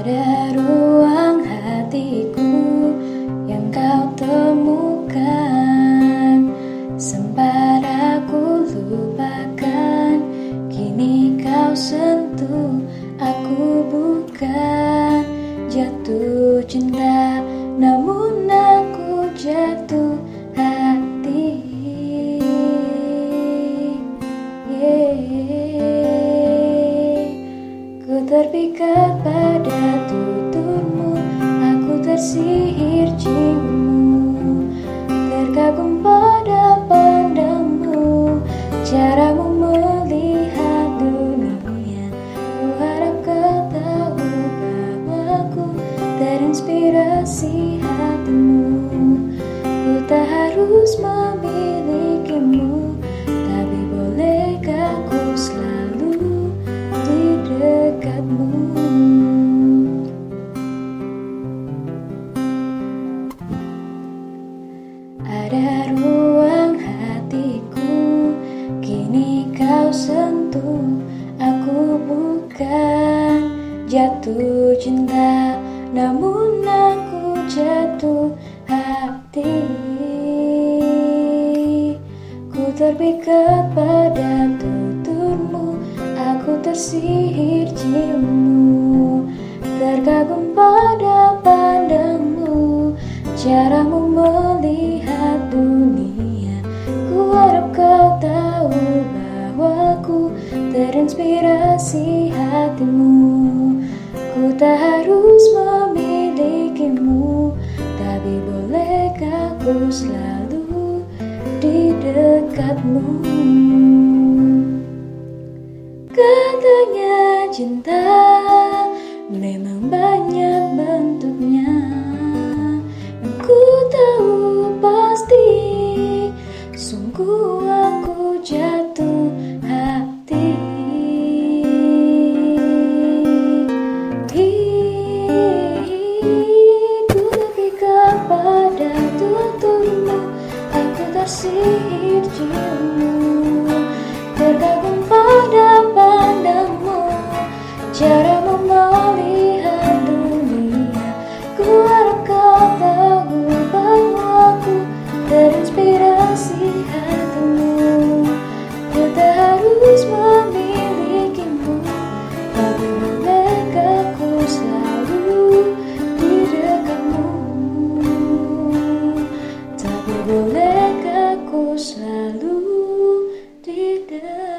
Ada ruang hatiku yang kau temukan. Sempat aku lupakan Kini kau sentuh Aku bukan. Jatuh cinta Namun aku jatuh hati. Yeah. Ku terpikat Terinspirasi hatimu. Ku tak harus memilikimu Tapi bolehkah ku selalu di dekatmu? Ada ruang hatiku Kini kau sentuh Aku bukan jatuh cinta Namun terpikat pada tuturmu. Aku tersihir ciummu Terkagum pada pandangmu. Caramu melihat dunia. Ku harap kau tahu bahwa ku terinspirasi hatimu. Ku tak harus memilikimu Tapi bolehkah ku selalu dekatmu. Katanya cinta memang banyak bentuknya. Aku tahu pasti Sungguh aku jatuh Tersihir ciummu Terkagum pada pandangmu. Caramu da